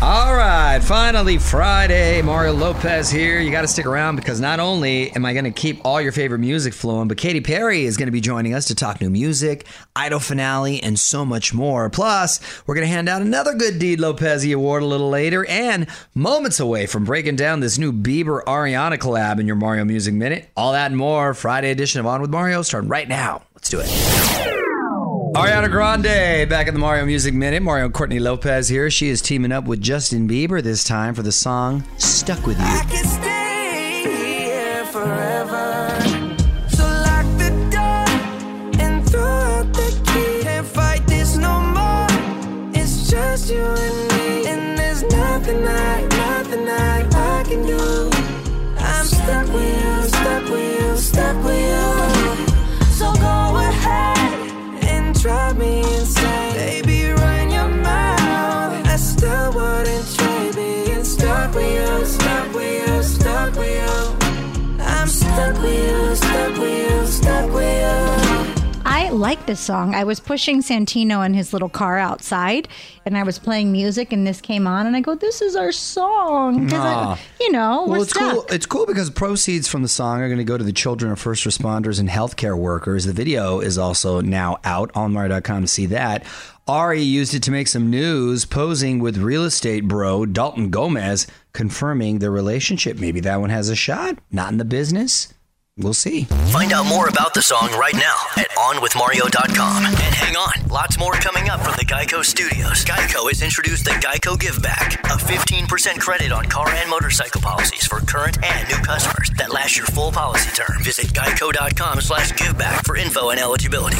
All right, finally Friday. Mario Lopez here. You got to stick around because not only am I going to keep all your favorite music flowing, but Katy Perry is going to be joining us to talk new music, Idol finale, and so much more. Plus, we're going to hand out another Good Deed Lopez award a little later, and moments away from breaking down this new Bieber Ariana collab in your Mario Music Minute. All that and more. Friday edition of On with Mario starting right now. Let's do it. Ariana Grande back in the Mario Music Minute. Mario and Courtney Lopez here. She is teaming up with Justin Bieber this time for the song Stuck With You. I like this song. I was pushing Santino in his little car outside, and I was playing music, and this came on, and I go, "This is our song." 'Cause I- ah. you know, Well, it's stuck. cool. It's cool because proceeds from the song are going to go to the children of first responders and healthcare workers. The video is also now out on Mario.com to see that. Ari used it to make some news, posing with real estate bro Dalton Gomez, confirming their relationship. Maybe that one has a shot. Not in the business. We'll see. Find out more about the song right now at OnWithMario.com. And hang on, lots more coming up from the Geico Studios. Geico has introduced the Geico Give Back, a 15% credit on car and motorcycle policies for current and new customers that last your full policy term. Visit geico.com slash giveback for info and eligibility.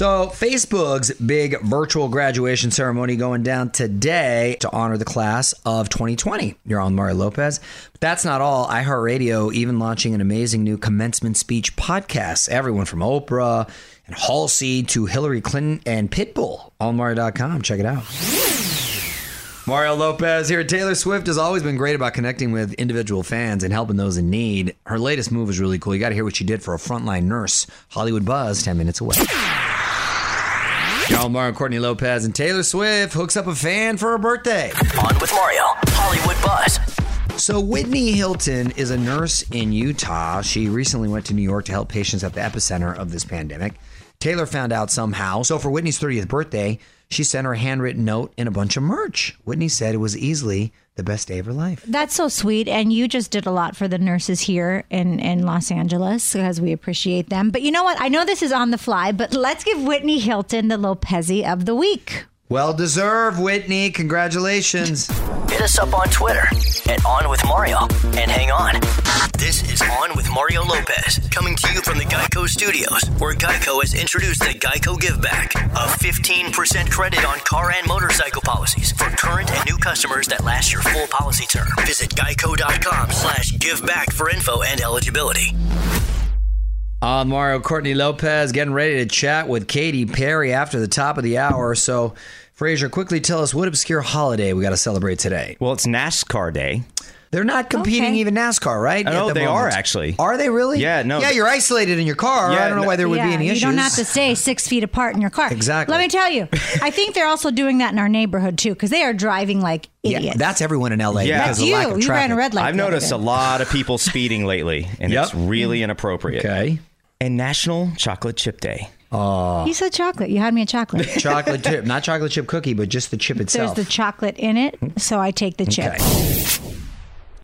So, Facebook's big virtual graduation ceremony going down today to honor the class of 2020. You're on Mario Lopez. But that's not all. iHeartRadio even launching an amazing new commencement speech podcast. Everyone from Oprah and Halsey to Hillary Clinton and Pitbull AllMario.com. Check it out. Mario Lopez here. Taylor Swift has always been great about connecting with individual fans and helping those in need. Her latest move is really cool. You got to hear what she did for a frontline nurse. Hollywood Buzz, 10 minutes away. Y'all, Mario Courtney Lopez and Taylor Swift hooks up a fan for her birthday. On with Mario, Hollywood Buzz. So, Whitney Hilton is a nurse in Utah. She recently went to New York to help patients at the epicenter of this pandemic. Taylor found out somehow. So, for Whitney's 30th birthday, she sent her a handwritten note and a bunch of merch. Whitney said it was easily the best day of her life. That's so sweet. And you just did a lot for the nurses here in, in Los Angeles because we appreciate them. But you know what? I know this is on the fly, but let's give Whitney Hilton the Lopezi of the week. Well deserved, Whitney. Congratulations. Hit us up on Twitter at On With Mario. And hang on. This is On with Mario Lopez, coming to you from the Geico Studios, where Geico has introduced the Geico Give Back, a 15% credit on car and motorcycle policies for current and new customers that last your full policy term. Visit geico.com slash give back for info and eligibility. On Mario Courtney Lopez getting ready to chat with Katy Perry after the top of the hour. So, Frazier, quickly tell us what obscure holiday we got to celebrate today. Well, it's NASCAR Day. They're not competing Okay. even NASCAR, right? Oh, at the they moment? are actually. Are they really? Yeah, no. Yeah, you're isolated in your car. Yeah, I don't know no- why there would yeah, be any you issues. don't have to stay six feet apart in your car. Exactly. Let me tell you, I think they're also doing that in our neighborhood too because they are driving like idiots. Yeah, that's everyone in LA Yeah. because That's of you. You ran a red light. I've noticed a lot of people speeding lately, and Yep. it's really inappropriate. Okay. And National Chocolate Chip Day. Uh, you said chocolate. You had me a chocolate. chocolate chip, not chocolate chip cookie, but just the chip itself. There's the chocolate in it, hmm? so I take the chip. Okay.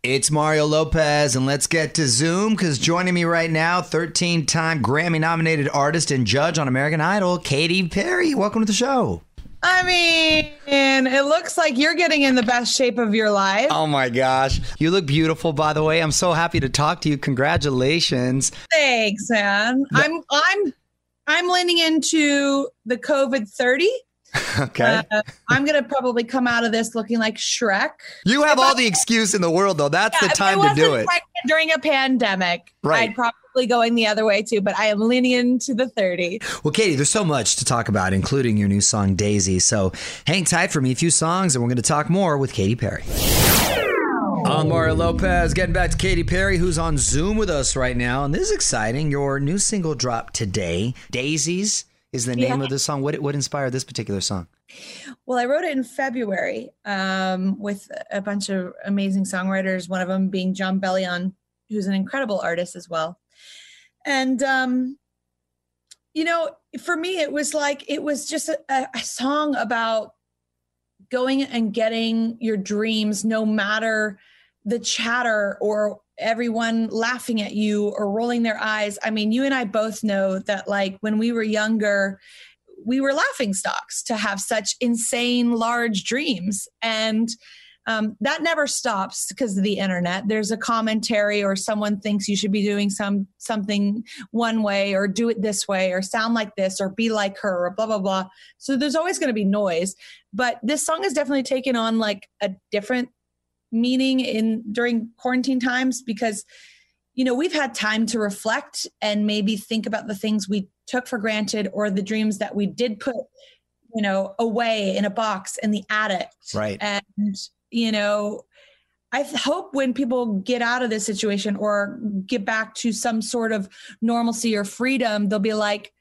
It's Mario Lopez, and let's get to Zoom because joining me right now, 13 time Grammy nominated artist and judge on American Idol, Katy Perry. Welcome to the show. I mean, it looks like you're getting in the best shape of your life. Oh my gosh. You look beautiful, by the way. I'm so happy to talk to you. Congratulations. Thanks, man. I'm I'm I'm leaning into the COVID 30. Okay. Uh, I'm gonna probably come out of this looking like Shrek. you have all the excuse in the world, though. That's the if time I to do it. during a pandemic. Right. I'd probably going the other way too, but I am leaning into the 30. Well, Katy, there's so much to talk about, including your new song, Daisy. So hang tight for me, a few songs, and we're going to talk more with Katy Perry. I'm Mario Lopez, getting back to Katy Perry, who's on Zoom with us right now. And this is exciting. Your new single dropped today. Daisies is the name Yeah. of the song. What, what inspired this particular song? Well, I wrote it in February um, with a bunch of amazing songwriters, one of them being Jon Bellion, who's an incredible artist as well. And, um, you know, for me, it was like, it was just a, a, a song about going and getting your dreams, no matter the chatter or everyone laughing at you or rolling their eyes. I mean, you and I both know that, like, when we were younger, we were laughing stocks to have such insane large dreams. And um, that never stops because of the internet. There's a commentary or someone thinks you should be doing some something one way or do it this way or sound like this or be like her or blah blah blah. So there's always going to be noise. But this song has definitely taken on like a different meaning in during quarantine times because you know we've had time to reflect and maybe think about the things we took for granted or the dreams that we did put you know away in a box in the attic. Right. and you know i hope when people get out of this situation or get back to some sort of normalcy or freedom they'll be like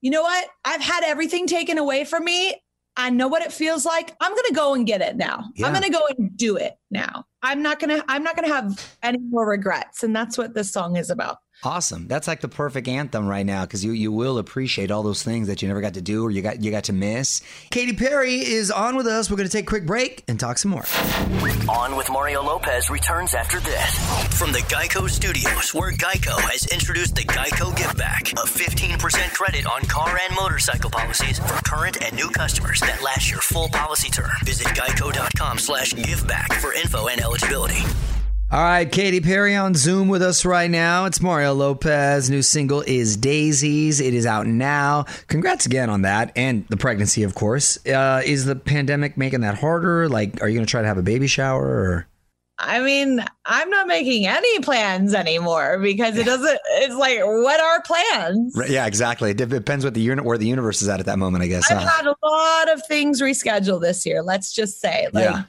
you know what? I've had everything taken away from me i know what it feels like. I'm gonna go and get it now. Yeah. i'm gonna go and do it now. I'm not gonna i'm not gonna have any more regrets. And that's what this song is about Awesome. That's like the perfect anthem right now because you, you will appreciate all those things that you never got to do or you got you got to miss. Katy Perry is on with us. We're going to take a quick break and talk some more. On with Mario Lopez returns after this. From the Geico Studios, where Geico has introduced the Geico Give Back, a 15% credit on car and motorcycle policies for current and new customers that last your full policy term. Visit geico.com slash give back for info and eligibility. All right, Katy Perry on Zoom with us right now. It's Mario Lopez. New single is Daisies. It is out now. Congrats again on that and the pregnancy, of course. Uh, is the pandemic making that harder? Like, are you going to try to have a baby shower? Or I mean, I'm not making any plans anymore because it doesn't. It's like, what are plans? yeah, exactly. It depends what the unit where the universe is at at that moment, I guess. I've huh? had a lot of things rescheduled this year. Let's just say, like, Yeah.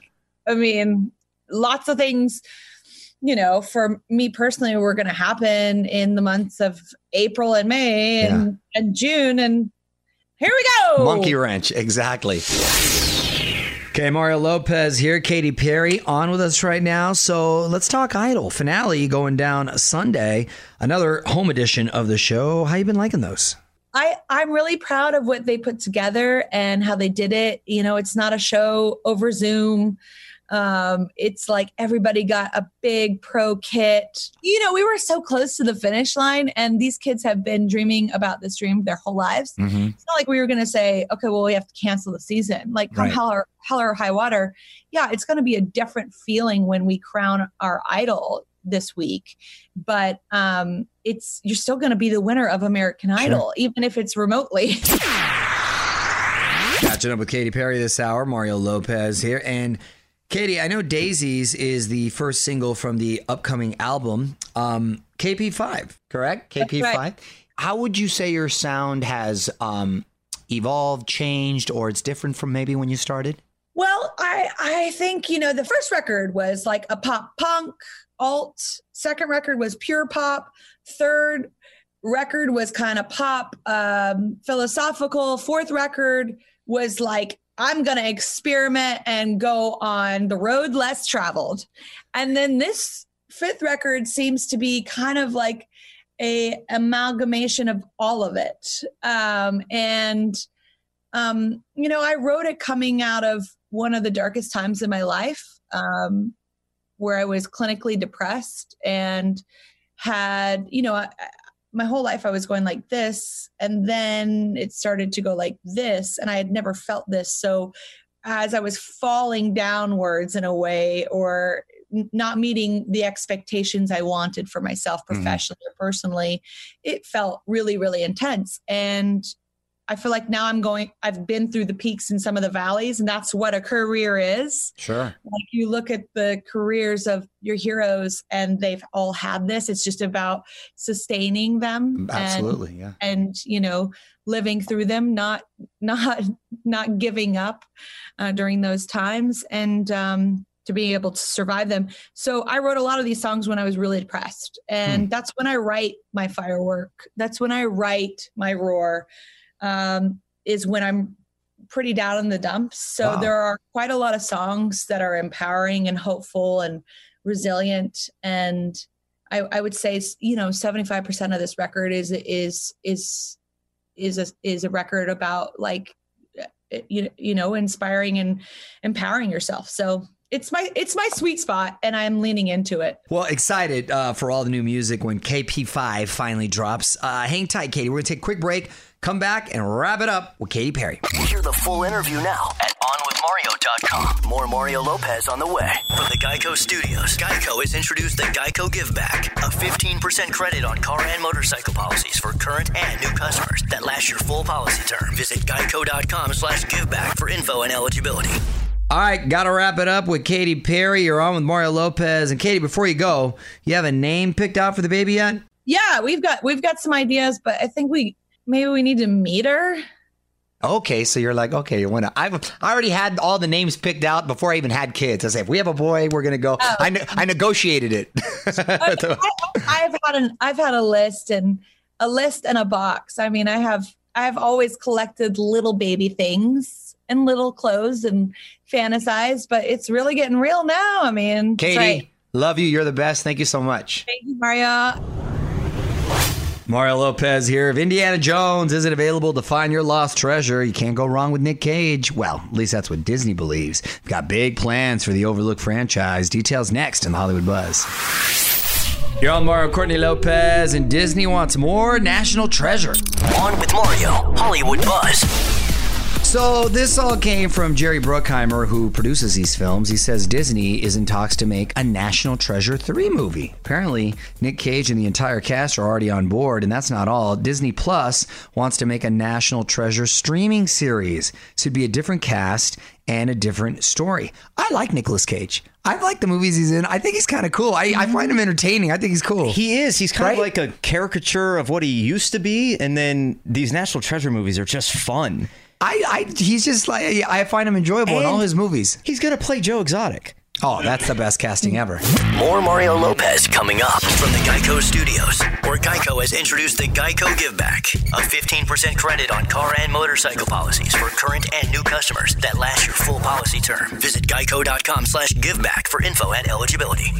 I mean, lots of things. You know, for me personally, were going to happen in the months of April and May and, and June, and here we go. Monkey wrench, exactly. Okay, Mario Lopez here, Katy Perry on with us right now. So let's talk Idol finale going down Sunday. Another home edition of the show. How you been liking those? I, I'm really proud of what they put together and how they did it. You know, it's not a show over Zoom. Um, it's like everybody got a big pro kit. You know, we were so close to the finish line, and these kids have been dreaming about this dream their whole lives. Mm-hmm. It's not like we were going to say, okay, well, we have to cancel the season. Like, come Right. hell or, hell or high water. Yeah, it's going to be a different feeling when we crown our idol this week. But um, it's you're still going to be the winner of American Idol, even if it's remotely. Catching up with Katy Perry this hour. Mario Lopez here. And Katy, I know Daisies is the first single from the upcoming album, um, KP5. correct? KP5. right. How would you say your sound has um, evolved, changed, or it's different from maybe when you started? Well, I I think you know the first record was like a pop punk alt. Second record was pure pop. Third record was kind of pop um, philosophical. Fourth record was like I'm gonna experiment and go on the road less traveled. And then this fifth record seems to be kind of like a amalgamation of all of it. Um, and um, you know, I wrote it coming out of one of the darkest times in my life, um, where I was clinically depressed and had, you know, my whole life I was going like this, and then it started to go like this, and I had never felt this. So, as I was falling downwards in a way, or not meeting the expectations I wanted for myself mm-hmm. professionally or personally, it felt really, really intense. And I feel like now I'm going, I've been through the peaks and some of the valleys, and that's what a career is. Sure. Like you look at the careers of your heroes and they've all had this. It's just about sustaining them. and- Absolutely. yeah. and you know living through them not not not giving up uh, during those times and um to be able to survive them so i wrote a lot of these songs when i was really depressed and that's when i write my firework that's when i write my roar um is when i'm pretty down in the dumps. So Wow. there are quite a lot of songs that are empowering and hopeful and resilient. And I, I would say you know 75% of this record is is is is a is a record about like uh, you, you know inspiring and empowering yourself. So it's my it's my sweet spot and i'm leaning into it Well, excited uh, for all the new music when KP5 finally drops. Uh, hang tight, Katy. We're going to take a quick break, come back, and wrap it up with Katy Perry. Hear the full interview now at OnWithMario.com. More Mario Lopez on the way from the Geico Studios. Geico has introduced the Geico Give Back, a 15% credit on car and motorcycle policies for current and new customers that last your full policy term. Visit geico.com slash giveback for info and eligibility. All right, got to wrap it up with Katy Perry. You're on with Mario Lopez. And Katy, before you go, you have a name picked out for the baby yet? yeah we've got we've got some ideas but i think we maybe we need to meet her Okay, so you're like, okay, you want to? I've I already had all the names picked out before I even had kids. I say, if we have a boy, we're gonna go. Oh. I ne- I negotiated it. I, have had an I've had a list and a list and a box. I mean, I have I've always collected little baby things and little clothes and fantasized, but it's really getting real now. I mean, Katy, right. love you. You're the best. Thank you so much. Thank you, Maria. Mario Lopez here. If Indiana Jones isn't available to find your lost treasure, you can't go wrong with Nick Cage. Well, at least that's what Disney believes. We've got big plans for the Overlook franchise. Details next in the Hollywood Buzz. You're on Mario Courtney Lopez, and Disney wants more national treasure. On with Mario, Hollywood Buzz. So this all came from Jerry Bruckheimer, who produces these films. He says Disney is in talks to make a National Treasure 3 movie. Apparently, Nick Cage and the entire cast are already on board, and that's not all. Disney Plus wants to make a National Treasure streaming series. So it'd be a different cast and a different story. I like Nicolas Cage. I like the movies he's in. I think he's kind of cool. I, I find him entertaining. I think he's cool. He is. He's kind Right? of like a caricature of what he used to be, and then these National Treasure movies are just fun. I, I he's just like I find him enjoyable in all his movies. He's gonna play Joe Exotic. Oh, that's the best casting ever. More Mario Lopez coming up from the Geico Studios, where Geico has introduced the Geico Give Back, a 15% credit on car and motorcycle policies for current and new customers that last your full policy term. Visit geico.com slash giveback for info and eligibility.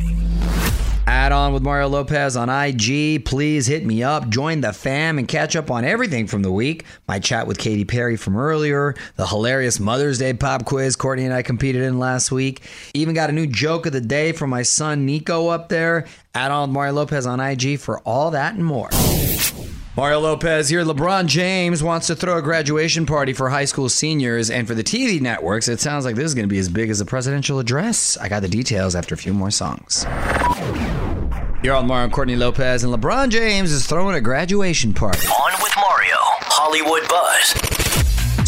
Add on with Mario Lopez on IG. Please hit me up, join the fam, and catch up on everything from the week. My chat with Katy Perry from earlier, the hilarious Mother's Day pop quiz Courtney and I competed in last week. Even got a new joke of the day from my son Nico up there. Add on with Mario Lopez on IG for all that and more. Mario Lopez here. LeBron James wants to throw a graduation party for high school seniors, and for the TV networks, it sounds like this is going to be as big as a presidential address. I got the details after a few more songs. You're on Mario and Courtney Lopez, and LeBron James is throwing a graduation party. On with Mario, Hollywood Buzz.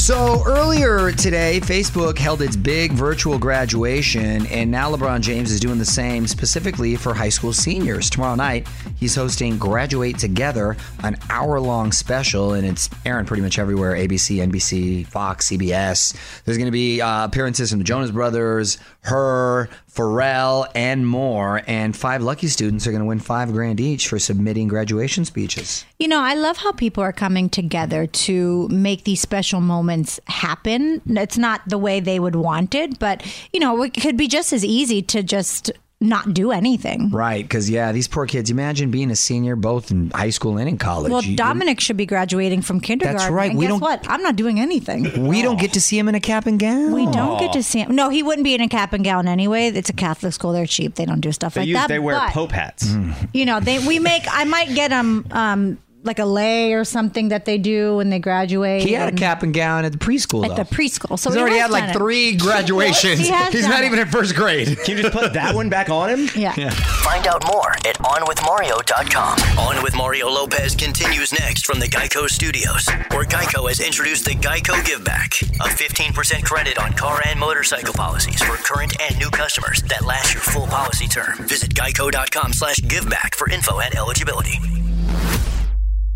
So earlier today, Facebook held its big virtual graduation, and now LeBron James is doing the same specifically for high school seniors. Tomorrow night, he's hosting Graduate Together, an hour long special, and it's airing pretty much everywhere ABC, NBC, Fox, CBS. There's going to be uh, appearances from the Jonas Brothers, H.E.R., Pharrell, and more. And five lucky students are going to win five grand each for submitting graduation speeches. You know, I love how people are coming together to make these special moments happen. It's not the way they would want it, but, you know, it could be just as easy to just not do anything. Right, because yeah, these poor kids. Imagine being a senior both in high school and in college. Well, You- Dominic should be graduating from kindergarten. That's right. And We guess don't- what? I'm not doing anything. we don't get to see him in a cap and gown. We don't get to see him. No, he wouldn't be in a cap and gown anyway. It's a Catholic school. They're cheap. They don't do stuff They like use that. they wear but, pope hats. You know, they we make. I might get him um, like a lei or something that they do when they graduate. He had a cap and gown at the preschool. at though. the preschool. So He's he already had like it. three graduations. He has He's not it. even in first grade. Can you just put that one back on him? Yeah. Find out more at OnWithMario.com. On with Mario Lopez continues next from the Geico Studios, where Geico has introduced the Geico Give Back, a 15% credit on car and motorcycle policies for current and new customers that last your full policy term. Visit geico.com slash giveback for info and eligibility.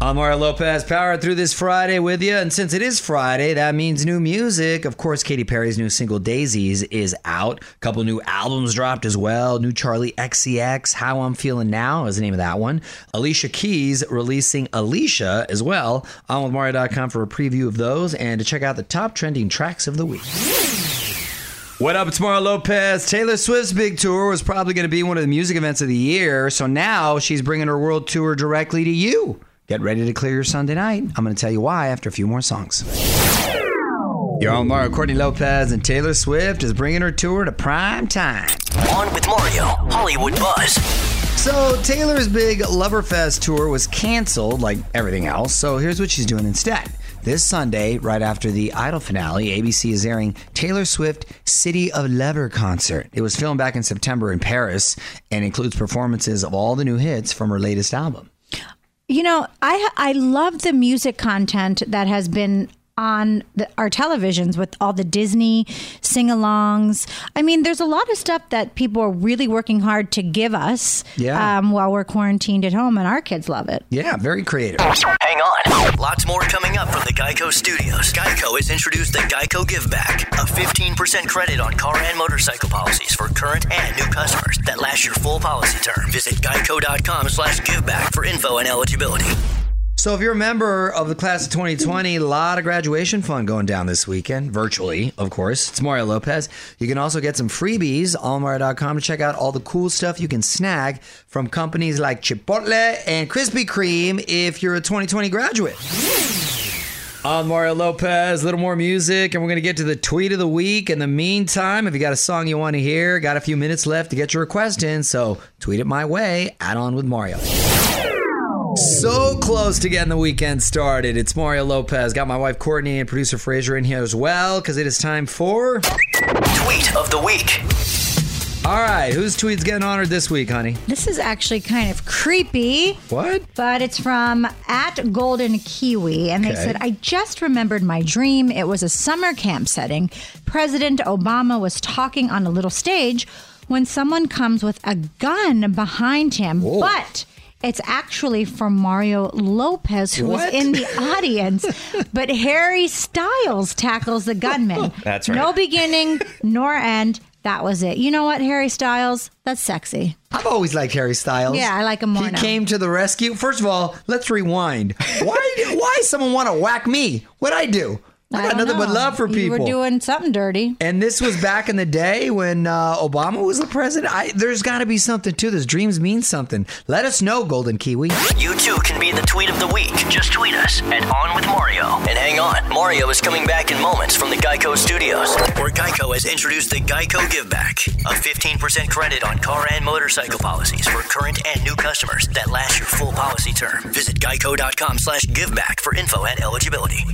I'm Mario Lopez, powered through this Friday with you. And since it is Friday, that means new music. Of course, Katy Perry's new single Daisies is out. A couple new albums dropped as well. New Charli XCX, How I'm Feeling Now is the name of that one. Alicia Keys releasing Alicia as well. On with Mario.com for a preview of those and to check out the top trending tracks of the week. What up? It's Mario Lopez. Taylor Swift's big tour was probably going to be one of the music events of the year. So now she's bringing her world tour directly to you. Get ready to clear your Sunday night. I'm going to tell you why after a few more songs. You're on Mario Courtney Lopez, and Taylor Swift is bringing her tour to prime time. On with Mario, Hollywood Buzz. So Taylor's big Loverfest tour was canceled, like everything else. So here's what she's doing instead. This Sunday, right after the Idol finale, ABC is airing Taylor Swift City of Lover concert. It was filmed back in September in Paris and includes performances of all the new hits from her latest album. You know, I I love the music content that has been on the, our televisions with all the Disney sing-alongs. I mean, there's a lot of stuff that people are really working hard to give us Yeah. um, while we're quarantined at home, and our kids love it. Yeah, very creative. Hang on. Lots more coming up from the Geico Studios. Geico has introduced the Geico Give Back, a 15% credit on car and motorcycle policies for current and new customers that last your full policy term. Visit geico.com slash giveback for info and eligibility. So if you're a member of the class of 2020, a lot of graduation fun going down this weekend, virtually, of course. It's Mario Lopez. You can also get some freebies, allmario.com to check out all the cool stuff you can snag from companies like Chipotle and Krispy Kreme if you're a 2020 graduate. I'm Mario Lopez, a little more music, and we're going to get to the tweet of the week. In the meantime, if you got a song you want to hear, got a few minutes left to get your request in, so tweet it my way, add on with Mario. So close to getting the weekend started. It's Mario Lopez. Got my wife Courtney and producer Fraser in here as well because it is time for. Tweet of the week. All right, whose tweet's getting honored this week, honey? This is actually kind of creepy. What? But it's from at Golden Kiwi, and they Okay. said, I just remembered my dream. It was a summer camp setting. President Obama was talking on a little stage when someone comes with a gun behind him, but it's actually from Mario Lopez, who was in the audience. but Harry Styles tackles the gunman. That's right. No beginning nor end. that was it. You know what, Harry Styles? That's sexy. I've always liked Harry Styles. Yeah, I like him more He now. came to the rescue. First of all, let's rewind. Why? why someone want to whack me? What I do? I, got don't nothing but love for people. You were doing something dirty. and this was back in the day when uh, Obama was the president. I, there's got to be something to this. Dreams mean something. Let us know, Golden Kiwi. You too can be the tweet of the week. Just tweet us at On With Mario. And hang on, Mario is coming back in moments from the Geico Studios, where Geico has introduced the Geico Give Back, a 15% credit on car and motorcycle policies for current and new customers that last your full policy term. Visit geico.com slash giveback for info and eligibility.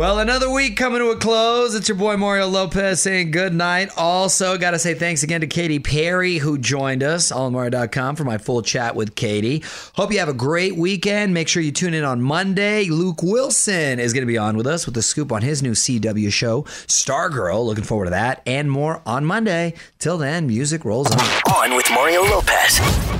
Well, another week coming to a close. It's your boy Mario Lopez saying good night. Also, got to say thanks again to Katy Perry who joined us on Mario.com for my full chat with Katy. Hope you have a great weekend. Make sure you tune in on Monday. Luke Wilson is going to be on with us with the scoop on his new CW show, Stargirl. Looking forward to that and more on Monday. Till then, music rolls on. On with Mario Lopez.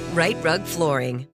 Rite Rug Flooring.